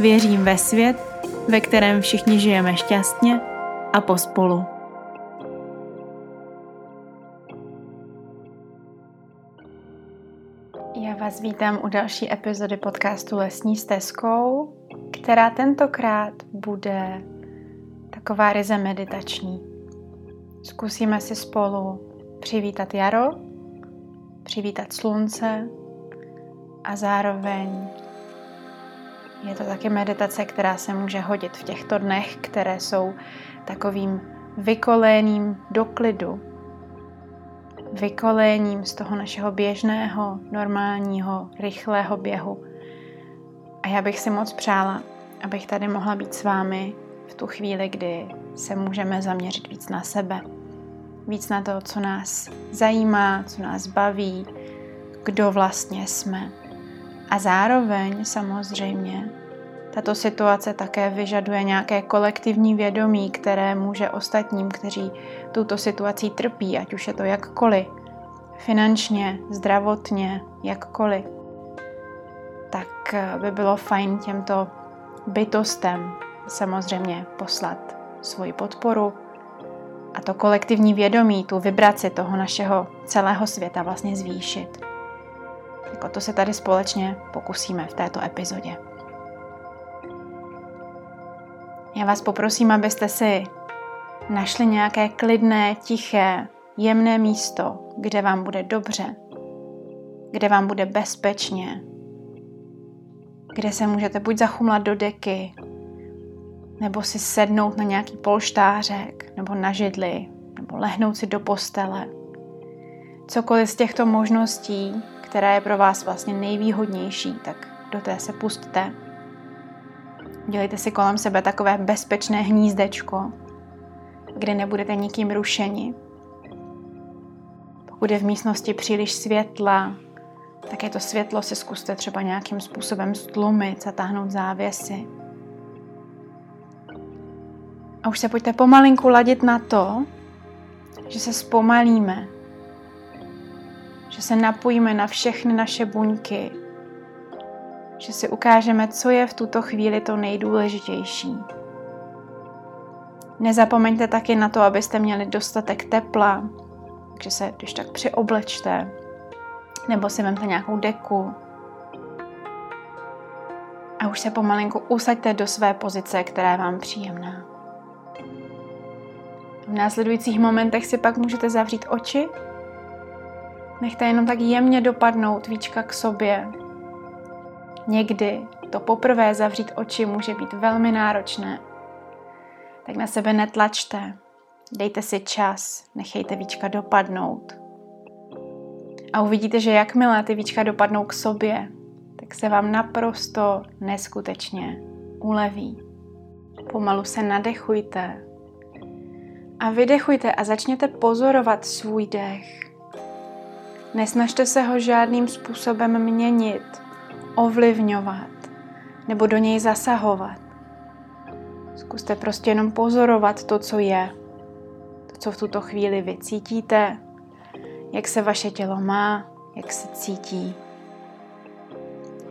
Věřím ve svět, ve kterém všichni žijeme šťastně a pospolu. Já vás vítám u další epizody podcastu Lesní stezkou, která tentokrát bude taková ryze meditační. Zkusíme si spolu přivítat jaro, přivítat slunce a zároveň je to taky meditace, která se může hodit v těchto dnech, které jsou takovým vykoléním do klidu, vykoléním z toho našeho běžného, normálního, rychlého běhu. A já bych si moc přála, abych tady mohla být s vámi v tu chvíli, kdy se můžeme zaměřit víc na sebe, víc na to, co nás zajímá, co nás baví, kdo vlastně jsme. A zároveň samozřejmě tato situace také vyžaduje nějaké kolektivní vědomí, které může ostatním, kteří tuto situací trpí, ať už je to jakkoliv, finančně, zdravotně, jakkoliv, tak by bylo fajn těmto bytostem samozřejmě poslat svoji podporu a to kolektivní vědomí, tu vibraci toho našeho celého světa vlastně zvýšit. Jako to se tady společně pokusíme v této epizodě. Já vás poprosím, abyste si našli nějaké klidné, tiché, jemné místo, kde vám bude dobře, kde vám bude bezpečně, kde se můžete buď zachumlat do deky, nebo si sednout na nějaký polštářek, nebo na židli, nebo lehnout si do postele. Cokoliv z těchto možností, která je pro vás vlastně nejvýhodnější, tak do té se pustte. Dělejte si kolem sebe takové bezpečné hnízdečko, kde nebudete nikým rušeni. Pokud je v místnosti příliš světla, tak je to světlo si zkuste třeba nějakým způsobem stlumit, zatáhnout závěsy. A už se pojďte pomalinku ladit na to, že se zpomalíme, že se napojíme na všechny naše buňky, že si ukážeme, co je v tuto chvíli to nejdůležitější. Nezapomeňte taky na to, abyste měli dostatek tepla, takže se když tak přioblečte, nebo si vemte nějakou deku. A už se pomalinku usaďte do své pozice, která je vám příjemná. V následujících momentech si pak můžete zavřít oči Nechte jenom tak jemně dopadnout víčka k sobě. Někdy to poprvé zavřít oči může být velmi náročné. Tak na sebe netlačte. Dejte si čas, nechejte víčka dopadnout. A uvidíte, že jakmile ty víčka dopadnou k sobě, tak se vám naprosto neskutečně uleví. Pomalu se nadechujte a vydechujte a začněte pozorovat svůj dech. Nesnažte se ho žádným způsobem měnit, ovlivňovat nebo do něj zasahovat. Zkuste prostě jenom pozorovat to, co je, to, co v tuto chvíli vy cítíte, jak se vaše tělo má, jak se cítí.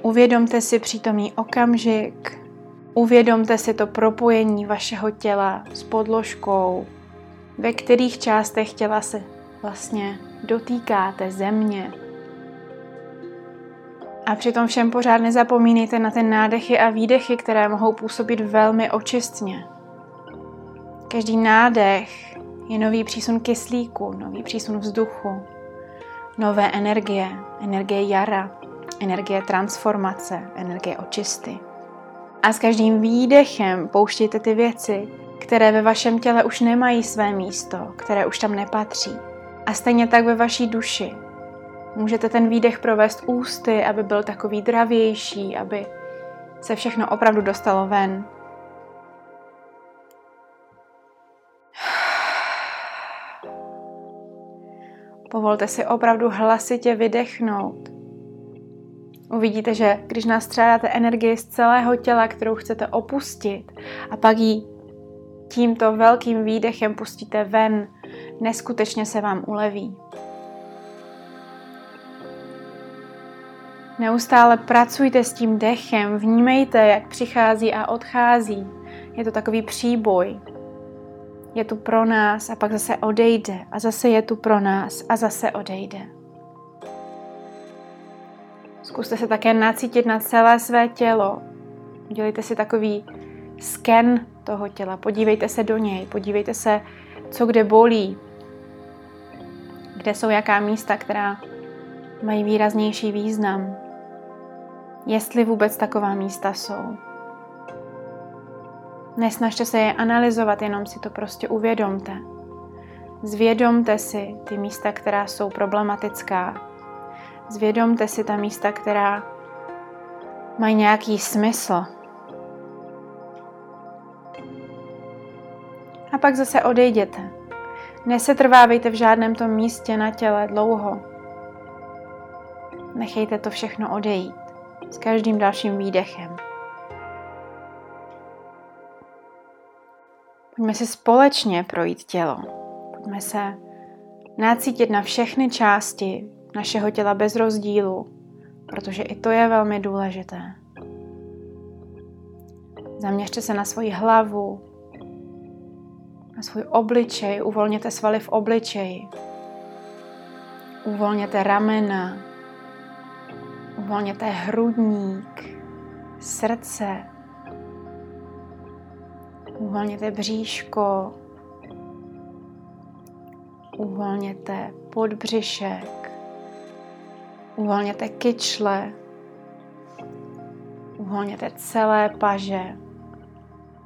Uvědomte si přítomný okamžik, uvědomte si to propojení vašeho těla s podložkou, ve kterých částech těla se vlastně dotýkáte země. A přitom všem pořád nezapomínejte na ty nádechy a výdechy, které mohou působit velmi očistně. Každý nádech je nový přísun kyslíku, nový přísun vzduchu, nové energie, energie jara, energie transformace, energie očisty. A s každým výdechem pouštějte ty věci, které ve vašem těle už nemají své místo, které už tam nepatří. A stejně tak ve vaší duši. Můžete ten výdech provést ústy, aby byl takový dravější, aby se všechno opravdu dostalo ven. Povolte si opravdu hlasitě vydechnout. Uvidíte, že když nastřádáte energii z celého těla, kterou chcete opustit, a pak ji tímto velkým výdechem pustíte ven, neskutečně se vám uleví. Neustále pracujte s tím dechem, vnímejte, jak přichází a odchází. Je to takový příboj. Je tu pro nás a pak zase odejde a zase je tu pro nás a zase odejde. Zkuste se také nacítit na celé své tělo. Udělejte si takový sken toho těla, podívejte se do něj, podívejte se, co kde bolí, kde jsou jaká místa, která mají výraznější význam jestli vůbec taková místa jsou. Nesnažte se je analyzovat, jenom si to prostě uvědomte. Zvědomte si ty místa, která jsou problematická. Zvědomte si ta místa, která mají nějaký smysl. A pak zase odejděte. Nesetrvávejte v žádném tom místě na těle dlouho. Nechejte to všechno odejít s každým dalším výdechem. Pojďme si společně projít tělo. Pojďme se nacítit na všechny části našeho těla bez rozdílu, protože i to je velmi důležité. Zaměřte se na svoji hlavu, na svůj obličej, uvolněte svaly v obličeji, uvolněte ramena, Uvolněte hrudník, srdce. Uvolněte bříško. Uvolněte podbřišek. Uvolněte kyčle. Uvolněte celé paže,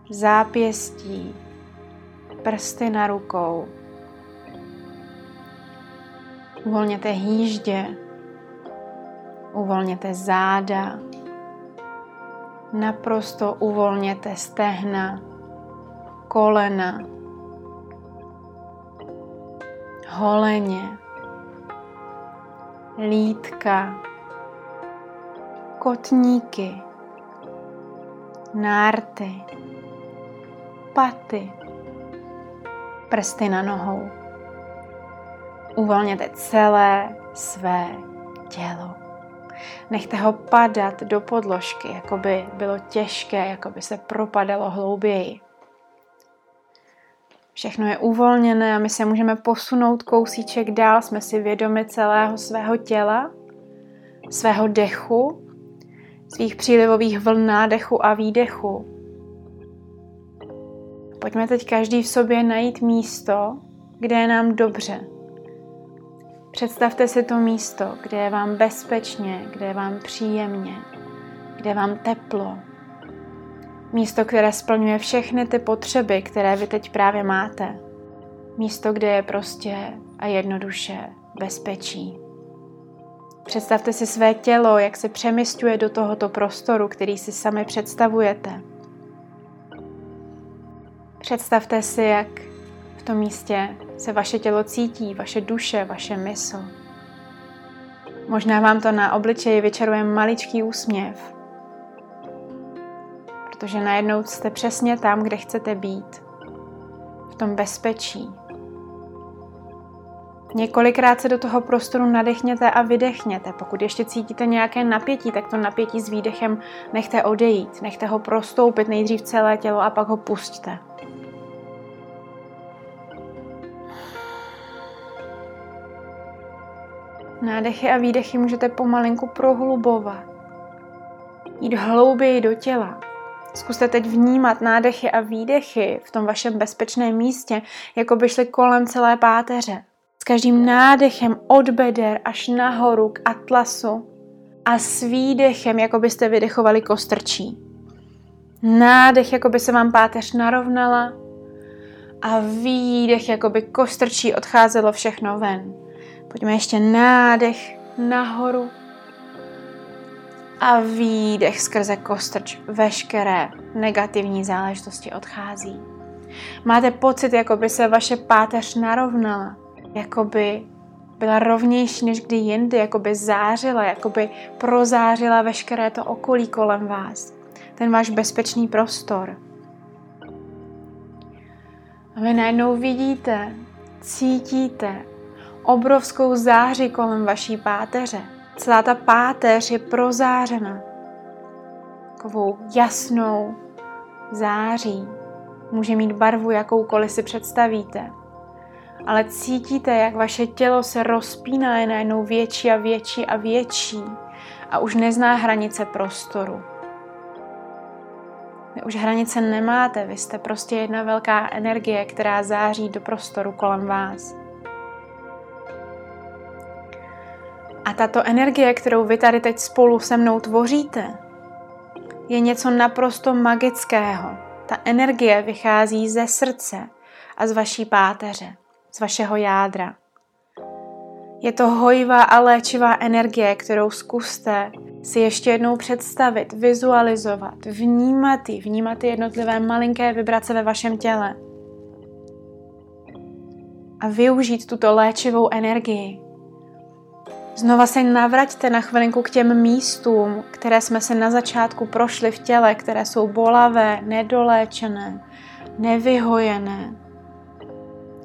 zápěstí, prsty na rukou. Uvolněte hýždě, Uvolněte záda. Naprosto uvolněte stehna, kolena, holeně, lítka, kotníky, nárty, paty, prsty na nohou. Uvolněte celé své tělo. Nechte ho padat do podložky, jako by bylo těžké, jako by se propadalo hlouběji. Všechno je uvolněné a my se můžeme posunout kousíček dál. Jsme si vědomi celého svého těla, svého dechu, svých přílivových vln nádechu a výdechu. Pojďme teď každý v sobě najít místo, kde je nám dobře, Představte si to místo, kde je vám bezpečně, kde je vám příjemně, kde je vám teplo. Místo, které splňuje všechny ty potřeby, které vy teď právě máte. Místo, kde je prostě a jednoduše bezpečí. Představte si své tělo, jak se přemysťuje do tohoto prostoru, který si sami představujete. Představte si, jak v tom místě se vaše tělo cítí, vaše duše, vaše mysl. Možná vám to na obličeji vyčaruje maličký úsměv, protože najednou jste přesně tam, kde chcete být, v tom bezpečí. Několikrát se do toho prostoru nadechněte a vydechněte. Pokud ještě cítíte nějaké napětí, tak to napětí s výdechem nechte odejít, nechte ho prostoupit nejdřív celé tělo a pak ho pusťte. Nádechy a výdechy můžete pomalinku prohlubovat. Jít hlouběji do těla. Zkuste teď vnímat nádechy a výdechy v tom vašem bezpečném místě, jako by šly kolem celé páteře. S každým nádechem od beder až nahoru k atlasu a s výdechem, jako byste vydechovali kostrčí. Nádech, jako by se vám páteř narovnala a výdech, jako by kostrčí odcházelo všechno ven. Pojďme ještě nádech nahoru A výdech skrze kostrč veškeré negativní záležitosti odchází. Máte pocit, jako by se vaše páteř narovnala, jako by byla rovnější než kdy jindy, jako by zářila, jako by prozářila veškeré to okolí kolem vás. Ten váš bezpečný prostor. A vy najednou vidíte, cítíte obrovskou záři kolem vaší páteře. Celá ta páteř je prozářena takovou jasnou září. Může mít barvu jakoukoliv si představíte. Ale cítíte, jak vaše tělo se rozpíná, je najednou větší a větší a větší a už nezná hranice prostoru. Vy už hranice nemáte, vy jste prostě jedna velká energie, která září do prostoru kolem vás. A tato energie, kterou vy tady teď spolu se mnou tvoříte, je něco naprosto magického. Ta energie vychází ze srdce a z vaší páteře, z vašeho jádra. Je to hojivá a léčivá energie, kterou zkuste si ještě jednou představit, vizualizovat, vnímat ji, vnímat jednotlivé malinké vibrace ve vašem těle. A využít tuto léčivou energii. Znova se navraťte na chvilinku k těm místům, které jsme se na začátku prošli v těle, které jsou bolavé, nedoléčené, nevyhojené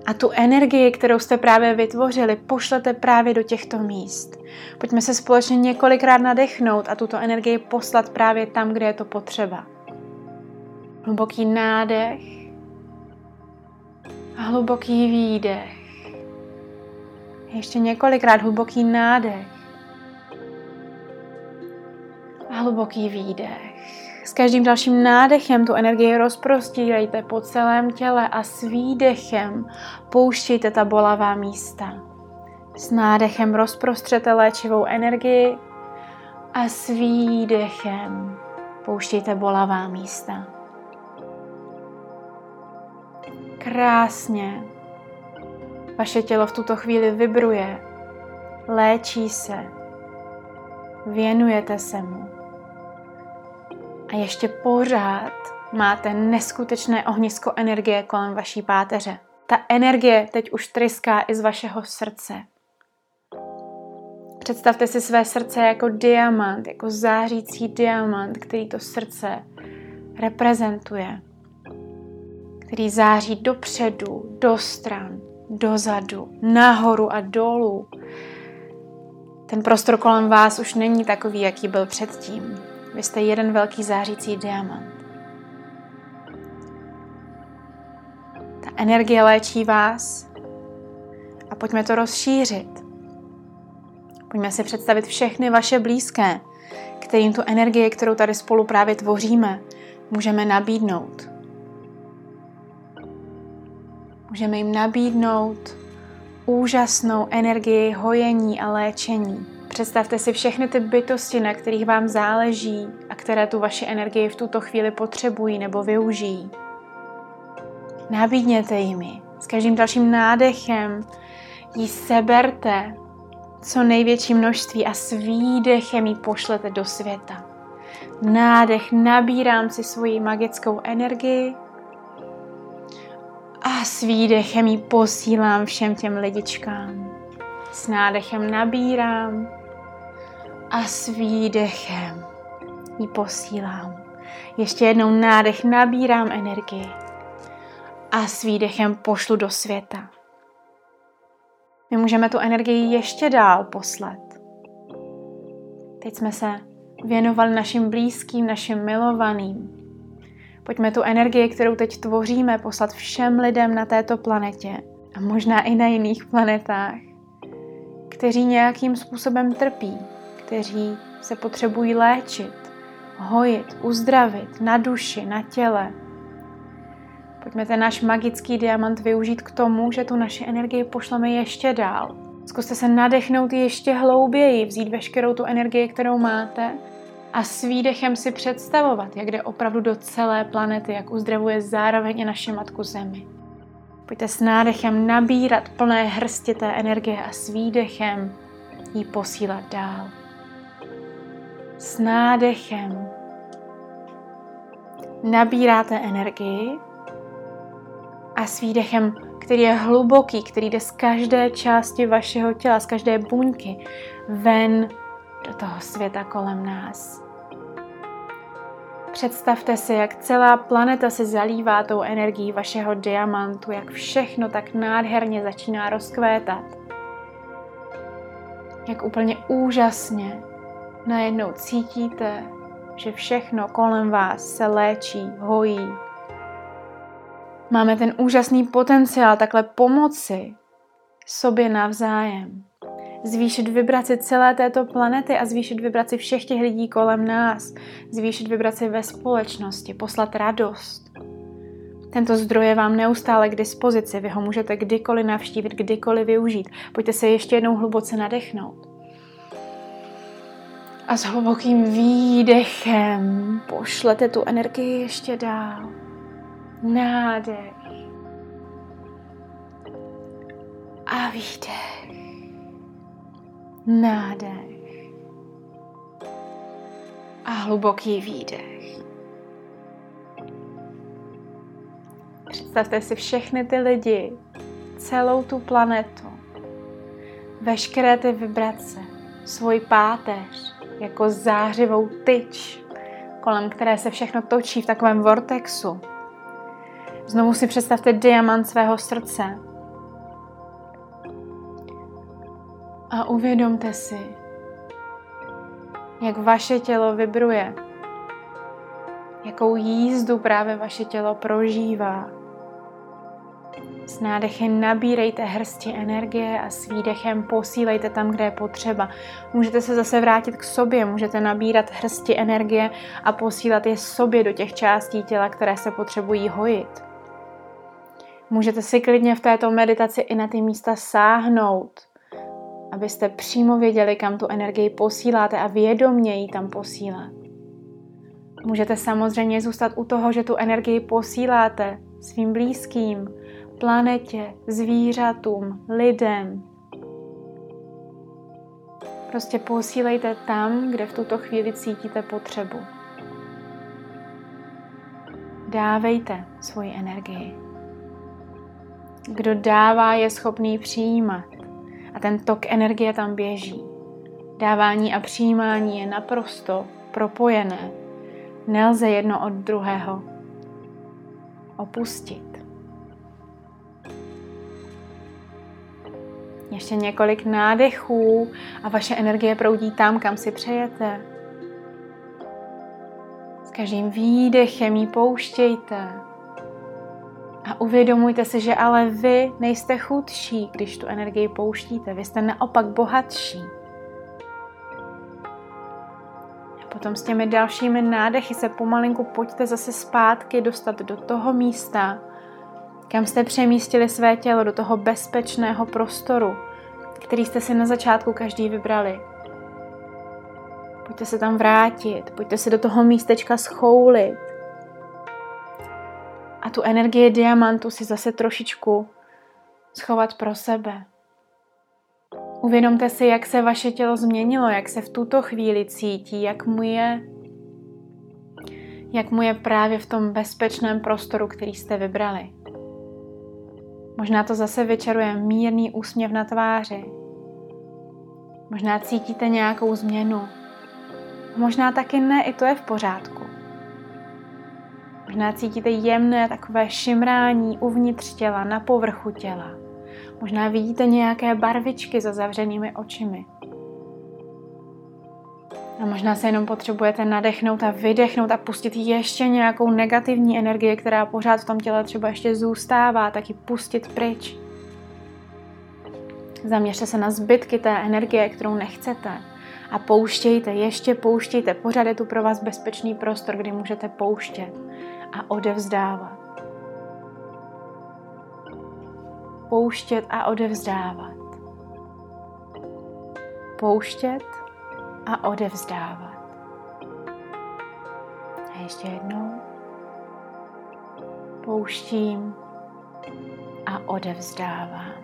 a tu energii, kterou jste právě vytvořili, pošlete právě do těchto míst. Pojďme se společně několikrát nadechnout a tuto energii poslat právě tam, kde je to potřeba. Hluboký nádech a hluboký výdech. Ještě několikrát hluboký nádech a hluboký výdech. S každým dalším nádechem tu energii rozprostírejte po celém těle a s výdechem pouštějte ta bolavá místa. S nádechem rozprostřete léčivou energii a s výdechem pouštějte bolavá místa. Krásně. Vaše tělo v tuto chvíli vibruje, léčí se, věnujete se mu a ještě pořád máte neskutečné ohnisko energie kolem vaší páteře. Ta energie teď už tryská i z vašeho srdce. Představte si své srdce jako diamant, jako zářící diamant, který to srdce reprezentuje, který září dopředu, do stran, dozadu, nahoru a dolů. Ten prostor kolem vás už není takový, jaký byl předtím. Vy jste jeden velký zářící diamant. Ta energie léčí vás a pojďme to rozšířit. Pojďme si představit všechny vaše blízké, kterým tu energii, kterou tady spolu právě tvoříme, můžeme nabídnout. Můžeme jim nabídnout úžasnou energii hojení a léčení. Představte si všechny ty bytosti, na kterých vám záleží a které tu vaši energii v tuto chvíli potřebují nebo využijí. Nabídněte jimi. S každým dalším nádechem ji seberte co největší množství a s výdechem ji pošlete do světa. Nádech, nabírám si svoji magickou energii a s výdechem ji posílám všem těm lidičkám. S nádechem nabírám a s výdechem ji posílám. Ještě jednou nádech nabírám energii a s výdechem pošlu do světa. My můžeme tu energii ještě dál poslat. Teď jsme se věnovali našim blízkým, našim milovaným. Pojďme tu energii, kterou teď tvoříme, poslat všem lidem na této planetě a možná i na jiných planetách, kteří nějakým způsobem trpí, kteří se potřebují léčit, hojit, uzdravit na duši, na těle. Pojďme ten náš magický diamant využít k tomu, že tu naši energii pošleme ještě dál. Zkuste se nadechnout ještě hlouběji, vzít veškerou tu energii, kterou máte a s výdechem si představovat, jak jde opravdu do celé planety, jak uzdravuje zároveň i naši matku Zemi. Pojďte s nádechem nabírat plné hrsti té energie a s výdechem ji posílat dál. S nádechem nabíráte energii a s výdechem, který je hluboký, který jde z každé části vašeho těla, z každé buňky ven do toho světa kolem nás. Představte si, jak celá planeta se zalívá tou energií vašeho diamantu, jak všechno tak nádherně začíná rozkvétat. Jak úplně úžasně najednou cítíte, že všechno kolem vás se léčí, hojí. Máme ten úžasný potenciál takhle pomoci sobě navzájem zvýšit vibraci celé této planety a zvýšit vibraci všech těch lidí kolem nás, zvýšit vibraci ve společnosti, poslat radost. Tento zdroj je vám neustále k dispozici, vy ho můžete kdykoliv navštívit, kdykoliv využít. Pojďte se ještě jednou hluboce nadechnout. A s hlubokým výdechem pošlete tu energii ještě dál. Nádech. A výdech nádech a hluboký výdech. Představte si všechny ty lidi, celou tu planetu, veškeré ty vibrace, svůj páteř jako zářivou tyč, kolem které se všechno točí v takovém vortexu. Znovu si představte diamant svého srdce, A uvědomte si, jak vaše tělo vibruje, jakou jízdu právě vaše tělo prožívá. S nádechem nabírejte hrsti energie a s výdechem posílejte tam, kde je potřeba. Můžete se zase vrátit k sobě, můžete nabírat hrsti energie a posílat je sobě do těch částí těla, které se potřebují hojit. Můžete si klidně v této meditaci i na ty místa sáhnout, abyste přímo věděli, kam tu energii posíláte a vědomě ji tam posílat. Můžete samozřejmě zůstat u toho, že tu energii posíláte svým blízkým, planetě, zvířatům, lidem. Prostě posílejte tam, kde v tuto chvíli cítíte potřebu. Dávejte svoji energii. Kdo dává, je schopný přijímat a ten tok energie tam běží. Dávání a přijímání je naprosto propojené. Nelze jedno od druhého opustit. Ještě několik nádechů a vaše energie proudí tam, kam si přejete. S každým výdechem ji pouštějte. A uvědomujte si, že ale vy nejste chudší, když tu energii pouštíte. Vy jste naopak bohatší. A potom s těmi dalšími nádechy se pomalinku pojďte zase zpátky dostat do toho místa, kam jste přemístili své tělo, do toho bezpečného prostoru, který jste si na začátku každý vybrali. Pojďte se tam vrátit, pojďte se do toho místečka schoulit, a tu energii diamantu si zase trošičku schovat pro sebe. Uvědomte si, jak se vaše tělo změnilo, jak se v tuto chvíli cítí, jak mu je, jak mu je právě v tom bezpečném prostoru, který jste vybrali. Možná to zase vyčaruje mírný úsměv na tváři. Možná cítíte nějakou změnu. Možná taky ne, i to je v pořádku. Možná cítíte jemné takové šimrání uvnitř těla, na povrchu těla. Možná vidíte nějaké barvičky za zavřenými očimi. A možná se jenom potřebujete nadechnout a vydechnout a pustit ještě nějakou negativní energii, která pořád v tom těle třeba ještě zůstává, tak ji pustit pryč. Zaměřte se na zbytky té energie, kterou nechcete. A pouštějte, ještě pouštějte. Pořád je tu pro vás bezpečný prostor, kdy můžete pouštět a odevzdávat. Pouštět a odevzdávat. Pouštět a odevzdávat. A ještě jednou. Pouštím a odevzdávám.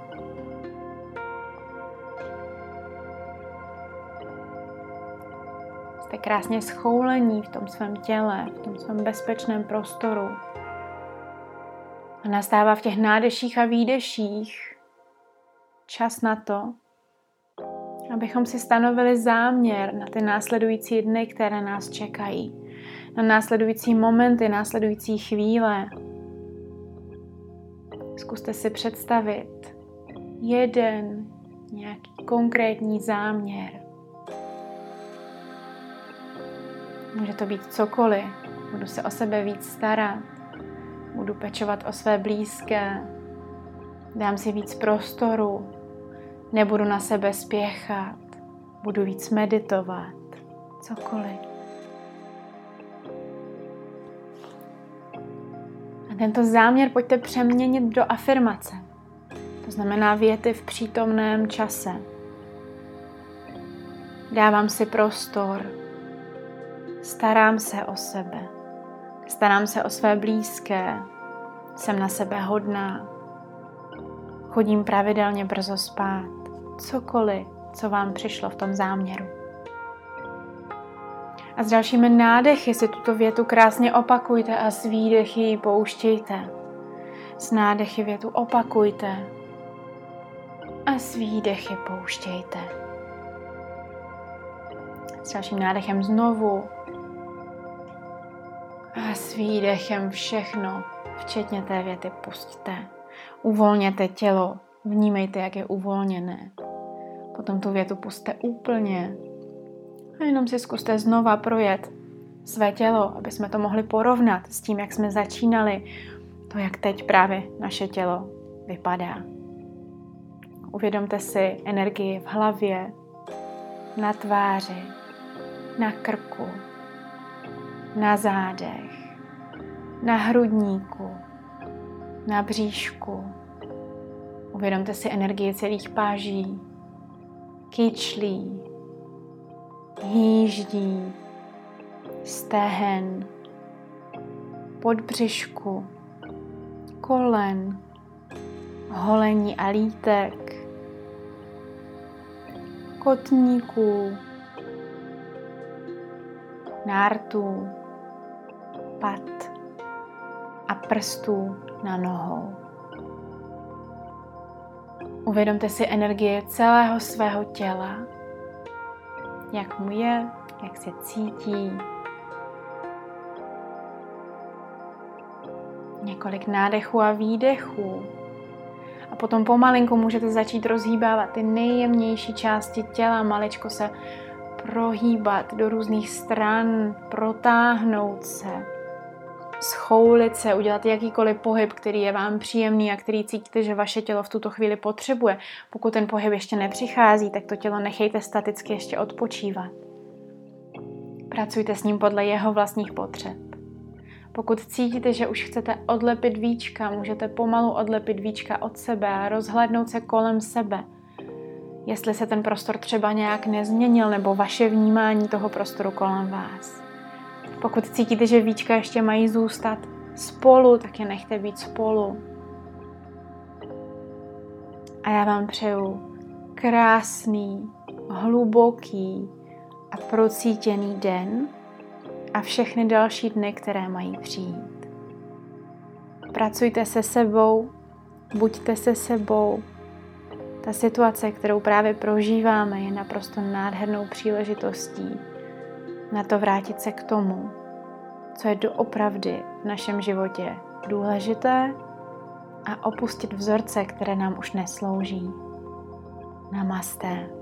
Jste krásně schoulení v tom svém těle, v tom svém bezpečném prostoru. A nastává v těch nádeších a výdeších čas na to, abychom si stanovili záměr na ty následující dny, které nás čekají, na následující momenty, následující chvíle. Zkuste si představit jeden nějaký konkrétní záměr. Může to být cokoliv. Budu se o sebe víc starat. Budu pečovat o své blízké. Dám si víc prostoru. Nebudu na sebe spěchat. Budu víc meditovat. Cokoliv. A tento záměr pojďte přeměnit do afirmace. To znamená věty v přítomném čase. Dávám si prostor, Starám se o sebe. Starám se o své blízké. Jsem na sebe hodná. Chodím pravidelně brzo spát. Cokoliv, co vám přišlo v tom záměru. A s dalšími nádechy si tuto větu krásně opakujte a s výdechy ji pouštějte. S nádechy větu opakujte a s výdechy pouštějte. S dalším nádechem znovu a s výdechem všechno, včetně té věty, pustíte. Uvolněte tělo, vnímejte, jak je uvolněné. Potom tu větu puste úplně. A jenom si zkuste znova projet své tělo, aby jsme to mohli porovnat s tím, jak jsme začínali, to, jak teď právě naše tělo vypadá. Uvědomte si energii v hlavě, na tváři, na krku, na zádech, na hrudníku, na bříšku. Uvědomte si energii celých páží, kyčlí, hýždí, stehen, podbřišku, kolen, holení a lítek, kotníků, nártů, pat a prstů na nohou. Uvědomte si energie celého svého těla, jak mu je, jak se cítí. Několik nádechů a výdechů. A potom pomalinku můžete začít rozhýbávat ty nejjemnější části těla, maličko se prohýbat do různých stran, protáhnout se, schoulit se, udělat jakýkoliv pohyb, který je vám příjemný a který cítíte, že vaše tělo v tuto chvíli potřebuje. Pokud ten pohyb ještě nepřichází, tak to tělo nechejte staticky ještě odpočívat. Pracujte s ním podle jeho vlastních potřeb. Pokud cítíte, že už chcete odlepit víčka, můžete pomalu odlepit víčka od sebe a rozhlednout se kolem sebe. Jestli se ten prostor třeba nějak nezměnil, nebo vaše vnímání toho prostoru kolem vás. Pokud cítíte, že víčka ještě mají zůstat spolu, tak je nechte být spolu. A já vám přeju krásný, hluboký a procítěný den a všechny další dny, které mají přijít. Pracujte se sebou, buďte se sebou. Ta situace, kterou právě prožíváme, je naprosto nádhernou příležitostí na to vrátit se k tomu, co je doopravdy v našem životě důležité a opustit vzorce, které nám už neslouží. Namaste.